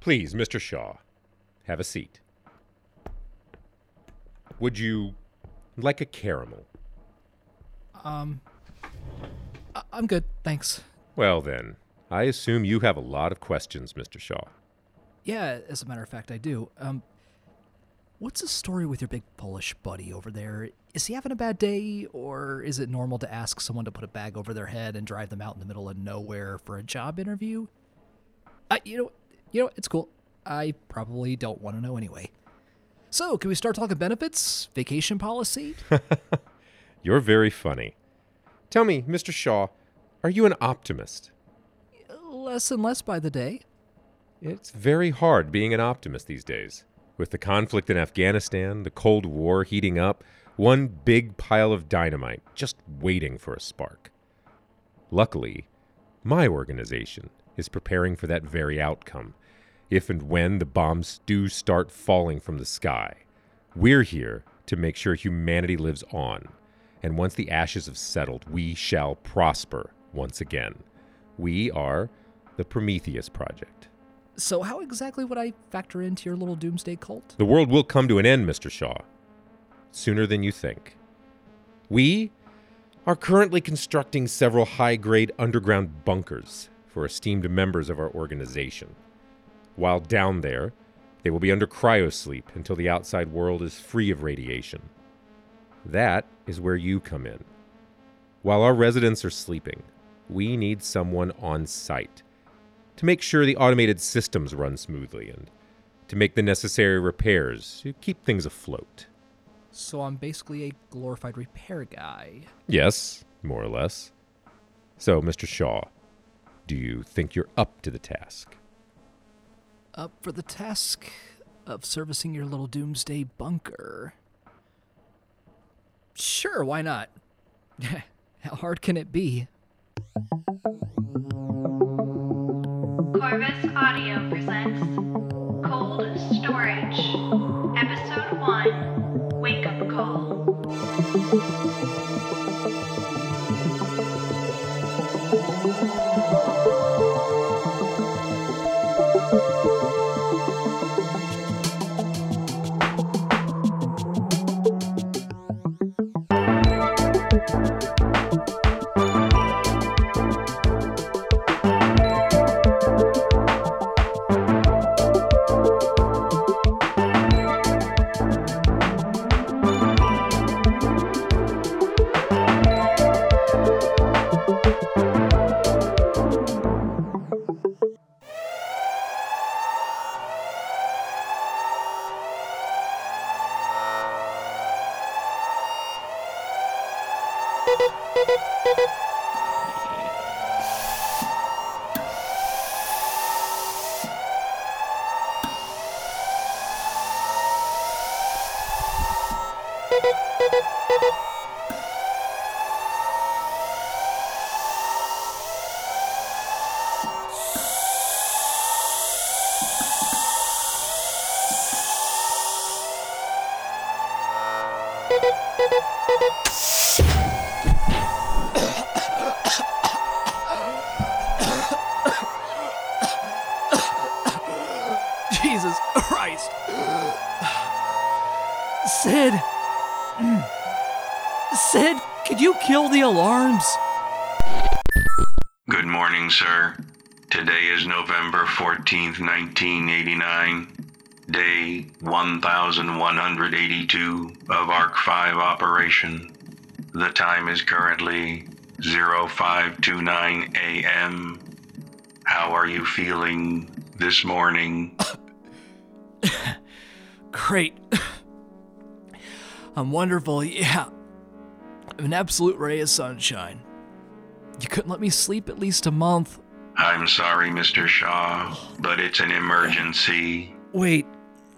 Please, Mr. Shaw, have a seat. Would you like a caramel? Um, I- I'm good, thanks. Well, then, I assume you have a lot of questions, Mr. Shaw. Yeah, as a matter of fact, I do. Um, what's the story with your big Polish buddy over there? Is he having a bad day, or is it normal to ask someone to put a bag over their head and drive them out in the middle of nowhere for a job interview? I, you know, you know, it's cool. I probably don't want to know anyway. So, can we start talking benefits, vacation policy? You're very funny. Tell me, Mr. Shaw, are you an optimist? less and less by the day. It's very hard being an optimist these days. With the conflict in Afghanistan, the Cold War heating up, one big pile of dynamite just waiting for a spark. Luckily, my organization is preparing for that very outcome. If and when the bombs do start falling from the sky, we're here to make sure humanity lives on. And once the ashes have settled, we shall prosper once again. We are the Prometheus Project. So, how exactly would I factor into your little doomsday cult? The world will come to an end, Mr. Shaw. Sooner than you think. We are currently constructing several high grade underground bunkers for esteemed members of our organization. While down there, they will be under cryosleep until the outside world is free of radiation. That is where you come in. While our residents are sleeping, we need someone on site to make sure the automated systems run smoothly and to make the necessary repairs to keep things afloat. So, I'm basically a glorified repair guy. Yes, more or less. So, Mr. Shaw, do you think you're up to the task? Up for the task of servicing your little doomsday bunker. Sure, why not? How hard can it be? Corvus Audio presents Cold Storage, Episode 1 Wake Up Call. Jesus Christ. Sid. Sid, could you kill the alarms? Good morning, sir. Today is November 14th, 1989, day 1182 of ARC 5 operation. The time is currently 0529 a.m. How are you feeling this morning? Great. I'm wonderful, yeah. I'm an absolute ray of sunshine. You couldn't let me sleep at least a month. I'm sorry, Mr. Shaw, but it's an emergency. Wait,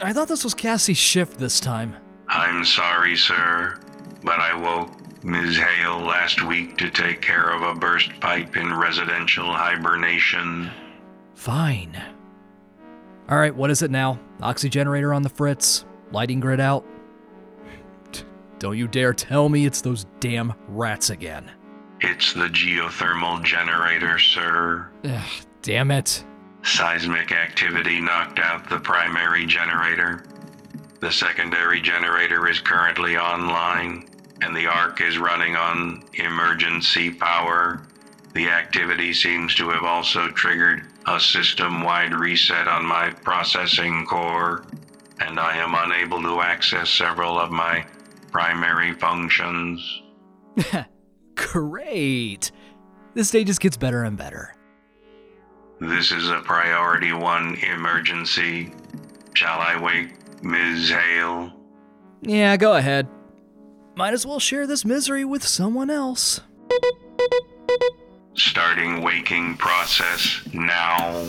I thought this was Cassie's shift this time. I'm sorry, sir, but I woke Ms. Hale last week to take care of a burst pipe in residential hibernation. Fine. Alright, what is it now? Oxy generator on the fritz, lighting grid out. Don't you dare tell me it's those damn rats again. It's the geothermal generator, sir. Ugh, damn it. Seismic activity knocked out the primary generator. The secondary generator is currently online, and the arc is running on emergency power. The activity seems to have also triggered a system wide reset on my processing core, and I am unable to access several of my primary functions. Great. This day just gets better and better. This is a priority one emergency. Shall I wake Ms. Hale? Yeah, go ahead. Might as well share this misery with someone else. Starting waking process now.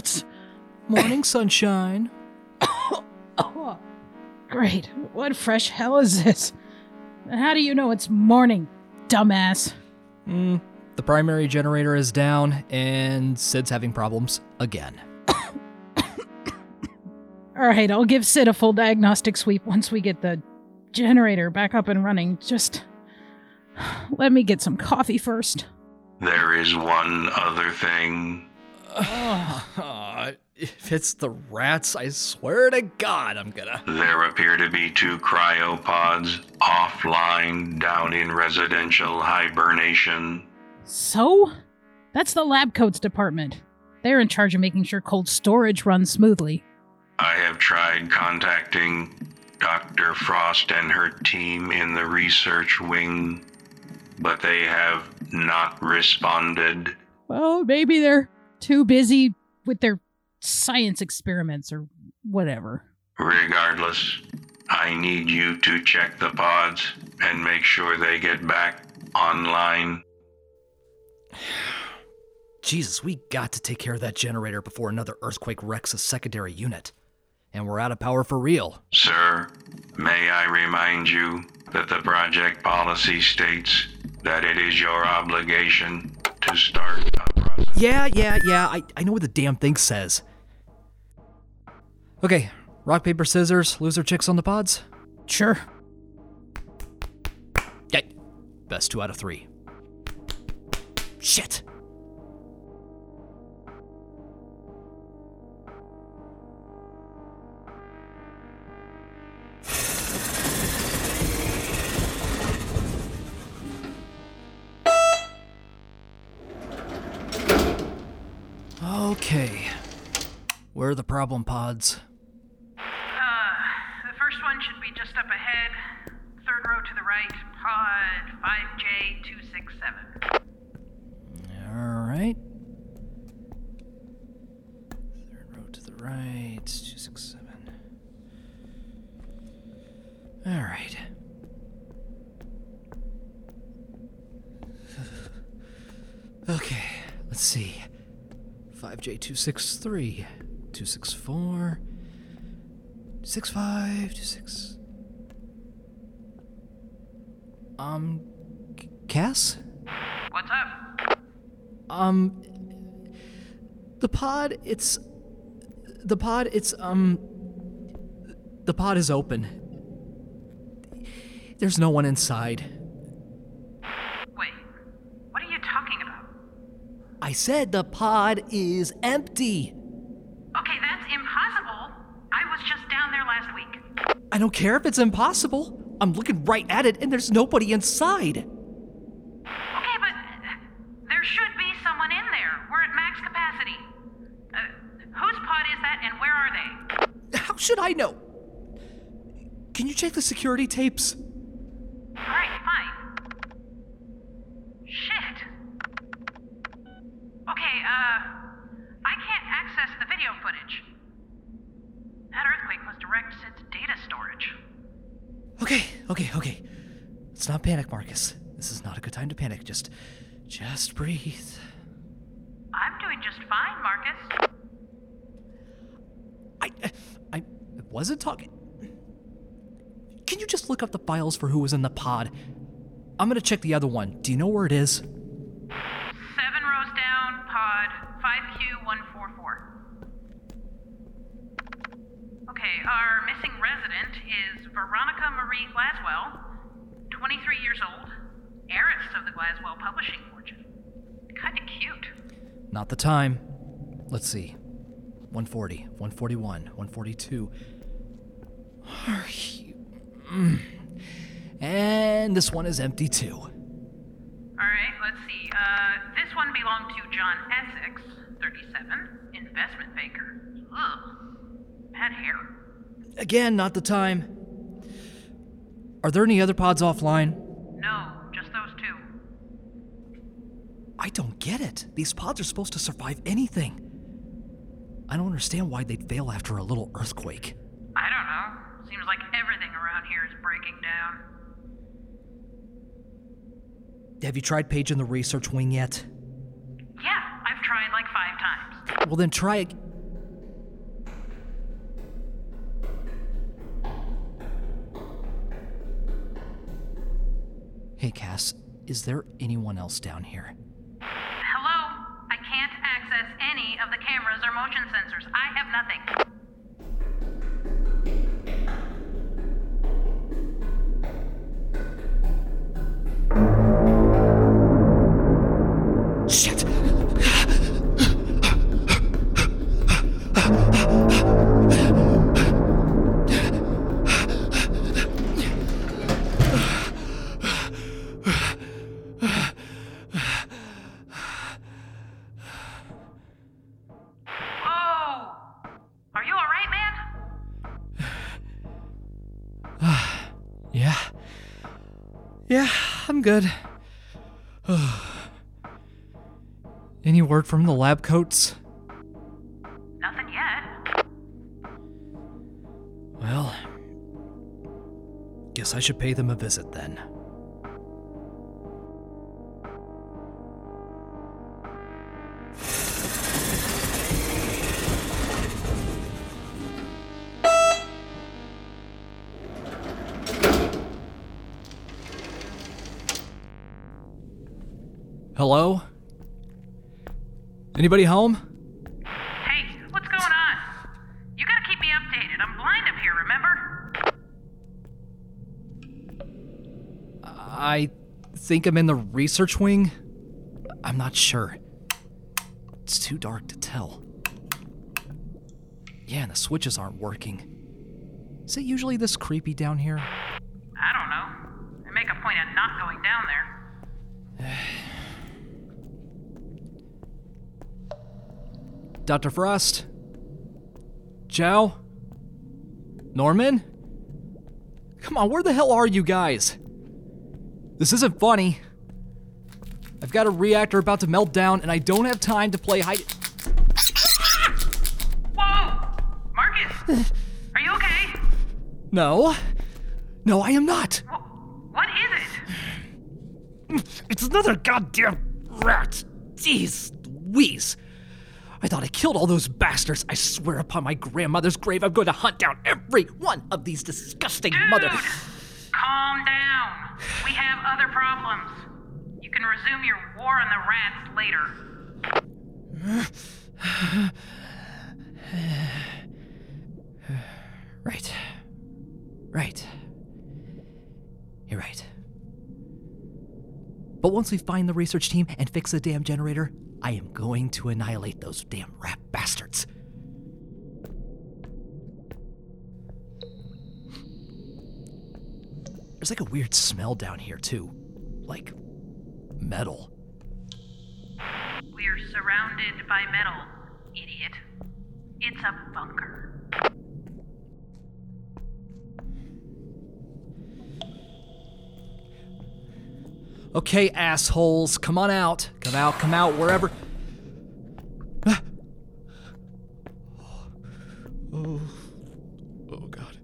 Damn. Morning sunshine. Oh, great. What fresh hell is this? How do you know it's morning, dumbass? Mm, the primary generator is down, and Sid's having problems again. All right, I'll give Sid a full diagnostic sweep once we get the generator back up and running. Just let me get some coffee first. There is one other thing. Uh, if it's the rats, I swear to God, I'm gonna. There appear to be two cryopods offline down in residential hibernation. So? That's the lab coats department. They're in charge of making sure cold storage runs smoothly. I have tried contacting Dr. Frost and her team in the research wing, but they have not responded. Well, maybe they're too busy with their science experiments or whatever. Regardless, I need you to check the pods and make sure they get back online. Jesus, we got to take care of that generator before another earthquake wrecks a secondary unit. And we're out of power for real. Sir, may I remind you that the project policy states that it is your obligation to start a process. Yeah, yeah, yeah, I, I know what the damn thing says. Okay, rock, paper, scissors, loser chicks on the pods? Sure. Yeah, best two out of three. Shit. Where are the problem pods? Uh, the first one should be just up ahead. Third row to the right, pod 5J267. Alright. Third row to the right. Two, six, seven. Alright. Okay, let's see. 5J263, 264, 65, 26. Um, Cass? What's up? Um, the pod, it's. The pod, it's, um. The pod is open. There's no one inside. Wait, what are you talking about? I said the pod is empty. Okay, that's impossible. I was just down there last week. I don't care if it's impossible. I'm looking right at it and there's nobody inside. Okay, but there should be someone in there. We're at max capacity. Uh, whose pod is that and where are they? How should I know? Can you check the security tapes? Alright, fine. Shit. Okay, uh, I can't access the video footage. That earthquake must direct Sid's data storage. Okay, okay, okay. Let's not panic, Marcus. This is not a good time to panic. Just Just breathe. I'm doing just fine, Marcus. I, I wasn't talking. Can you just look up the files for who was in the pod? I'm gonna check the other one. Do you know where it is? Seven rows down, pod 5Q144. Okay, our missing resident is Veronica Marie Glaswell, 23 years old, heiress of the Glaswell publishing fortune. Kinda cute. Not the time. Let's see. 140, 141, 142. Are you-. And this one is empty too. Alright, let's see. Uh, this one belonged to John Essex, 37, investment banker. Ugh. Bad hair. Again, not the time. Are there any other pods offline? No, just those two. I don't get it. These pods are supposed to survive anything. I don't understand why they'd fail after a little earthquake. I don't know. Seems like everything around here is breaking down. Have you tried paging the research wing yet? Yeah, I've tried like five times. Well, then try ag- Hey, Cass, is there anyone else down here? Hello? I can't access any of the cameras or motion sensors. I have nothing. I'm good. Any word from the lab coats? Nothing yet. Well, guess I should pay them a visit then. Hello? Anybody home? Hey, what's going on? You gotta keep me updated. I'm blind up here, remember? I think I'm in the research wing. I'm not sure. It's too dark to tell. Yeah, and the switches aren't working. Is it usually this creepy down here? I don't know. I make a point of not going down there. Dr. Frost? Joe? Norman? Come on, where the hell are you guys? This isn't funny. I've got a reactor about to melt down, and I don't have time to play hide. Whoa! Marcus! Are you okay? No. No, I am not. What is it? It's another goddamn rat. Jeez Louise. I thought I killed all those bastards. I swear upon my grandmother's grave, I'm going to hunt down every one of these disgusting Dude! mother. Calm down. We have other problems. You can resume your war on the rats later. Right. Right. You're right. But once we find the research team and fix the damn generator, I am going to annihilate those damn rat bastards. There's like a weird smell down here, too. Like metal. We're surrounded by metal, idiot. It's a bunker. Okay, assholes, come on out. Come out, come out, wherever. Ah. Oh. Oh, God.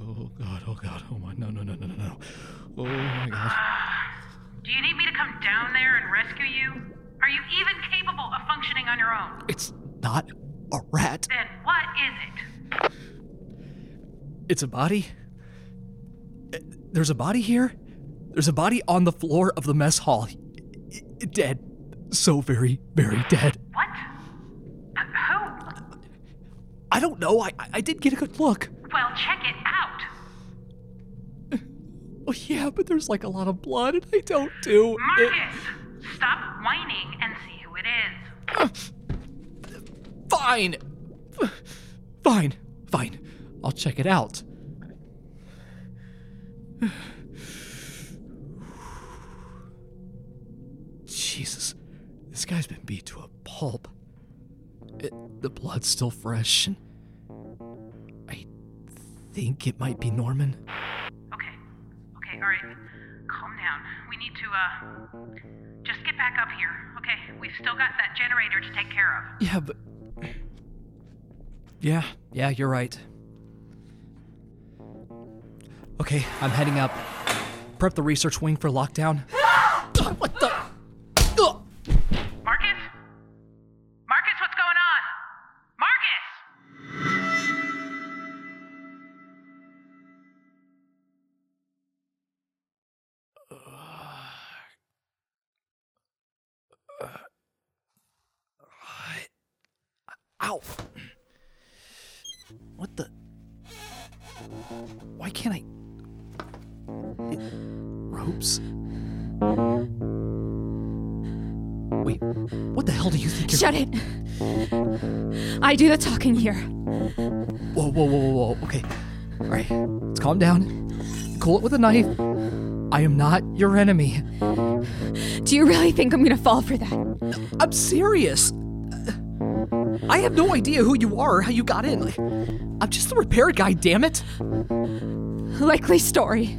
Oh, God, oh, God. Oh, my. No, no, no, no, no, no. Oh, my God. Do you need me to come down there and rescue you? Are you even capable of functioning on your own? It's not a rat. Then what is it? It's a body. Uh, There's a body here. There's a body on the floor of the mess hall. Dead. So very, very dead. What? Who? I don't know. I, I did get a good look. Well, check it out. Oh, yeah, but there's like a lot of blood, and I don't do it. Marcus, stop whining and see who it is. Fine. Fine. Fine. I'll check it out. Guy's been beat to a pulp. It, the blood's still fresh. and I think it might be Norman. Okay. Okay, all right. Calm down. We need to, uh, just get back up here, okay? We've still got that generator to take care of. Yeah, but. Yeah, yeah, you're right. Okay, I'm heading up. Prep the research wing for lockdown. it! I do the talking here. Whoa, whoa, whoa, whoa, whoa. Okay. All right. Let's calm down. Cool it with a knife. I am not your enemy. Do you really think I'm gonna fall for that? I'm serious. I have no idea who you are or how you got in. Like, I'm just the repair guy, damn it. Likely story.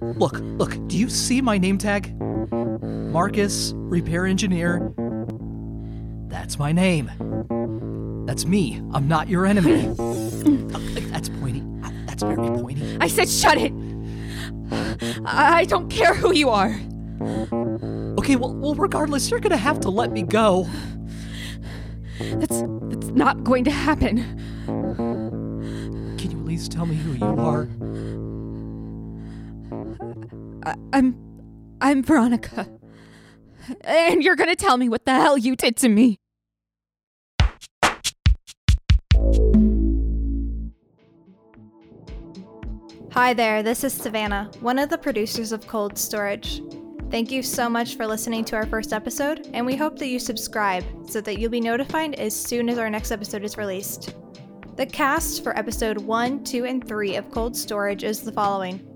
Look, look, do you see my name tag? Marcus, repair engineer. That's my name. That's me. I'm not your enemy. That's pointy. That's very pointy. I said shut it! I I don't care who you are. Okay, well, well, regardless, you're gonna have to let me go. That's that's not going to happen. Can you at least tell me who you are? I, I'm I'm Veronica. And you're gonna tell me what the hell you did to me. Hi there, this is Savannah, one of the producers of Cold Storage. Thank you so much for listening to our first episode, and we hope that you subscribe so that you'll be notified as soon as our next episode is released. The cast for episode 1, 2, and 3 of Cold Storage is the following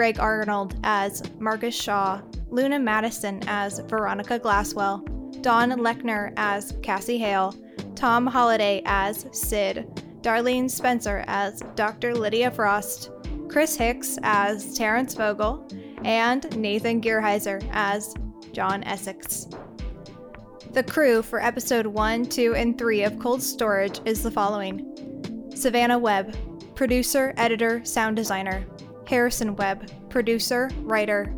Greg Arnold as Marcus Shaw, Luna Madison as Veronica Glasswell, Don Lechner as Cassie Hale, Tom Holliday as Sid, Darlene Spencer as Dr. Lydia Frost, Chris Hicks as Terrence Vogel, and Nathan Gearheiser as John Essex. The crew for episode 1, 2, and 3 of Cold Storage is the following Savannah Webb, producer, editor, sound designer, Harrison Webb, producer, writer,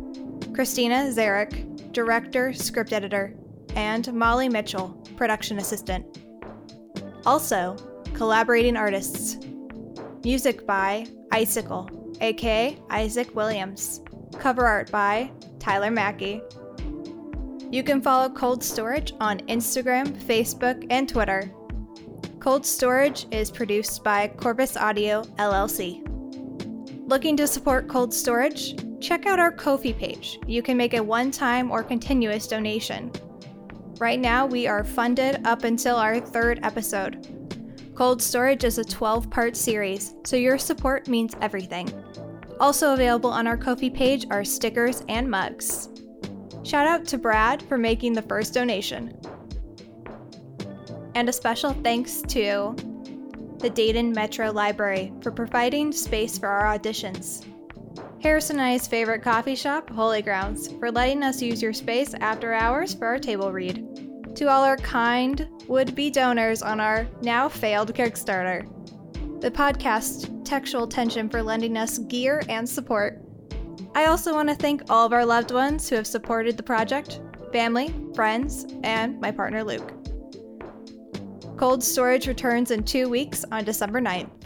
Christina Zarek, director, script editor, and Molly Mitchell, production assistant. Also, collaborating artists. Music by Icicle, aka Isaac Williams. Cover art by Tyler Mackey. You can follow Cold Storage on Instagram, Facebook, and Twitter. Cold Storage is produced by Corpus Audio LLC. Looking to support Cold Storage? Check out our Ko-fi page. You can make a one-time or continuous donation. Right now, we are funded up until our third episode. Cold Storage is a 12 part series, so your support means everything. Also available on our Ko-fi page are stickers and mugs. Shout out to Brad for making the first donation. And a special thanks to the Dayton Metro Library for providing space for our auditions. Harrison and I's favorite coffee shop, Holy Grounds, for letting us use your space after hours for our table read. To all our kind would be donors on our now failed Kickstarter. The podcast Textual Tension for lending us gear and support. I also want to thank all of our loved ones who have supported the project family, friends, and my partner Luke. Cold Storage returns in two weeks on December 9th.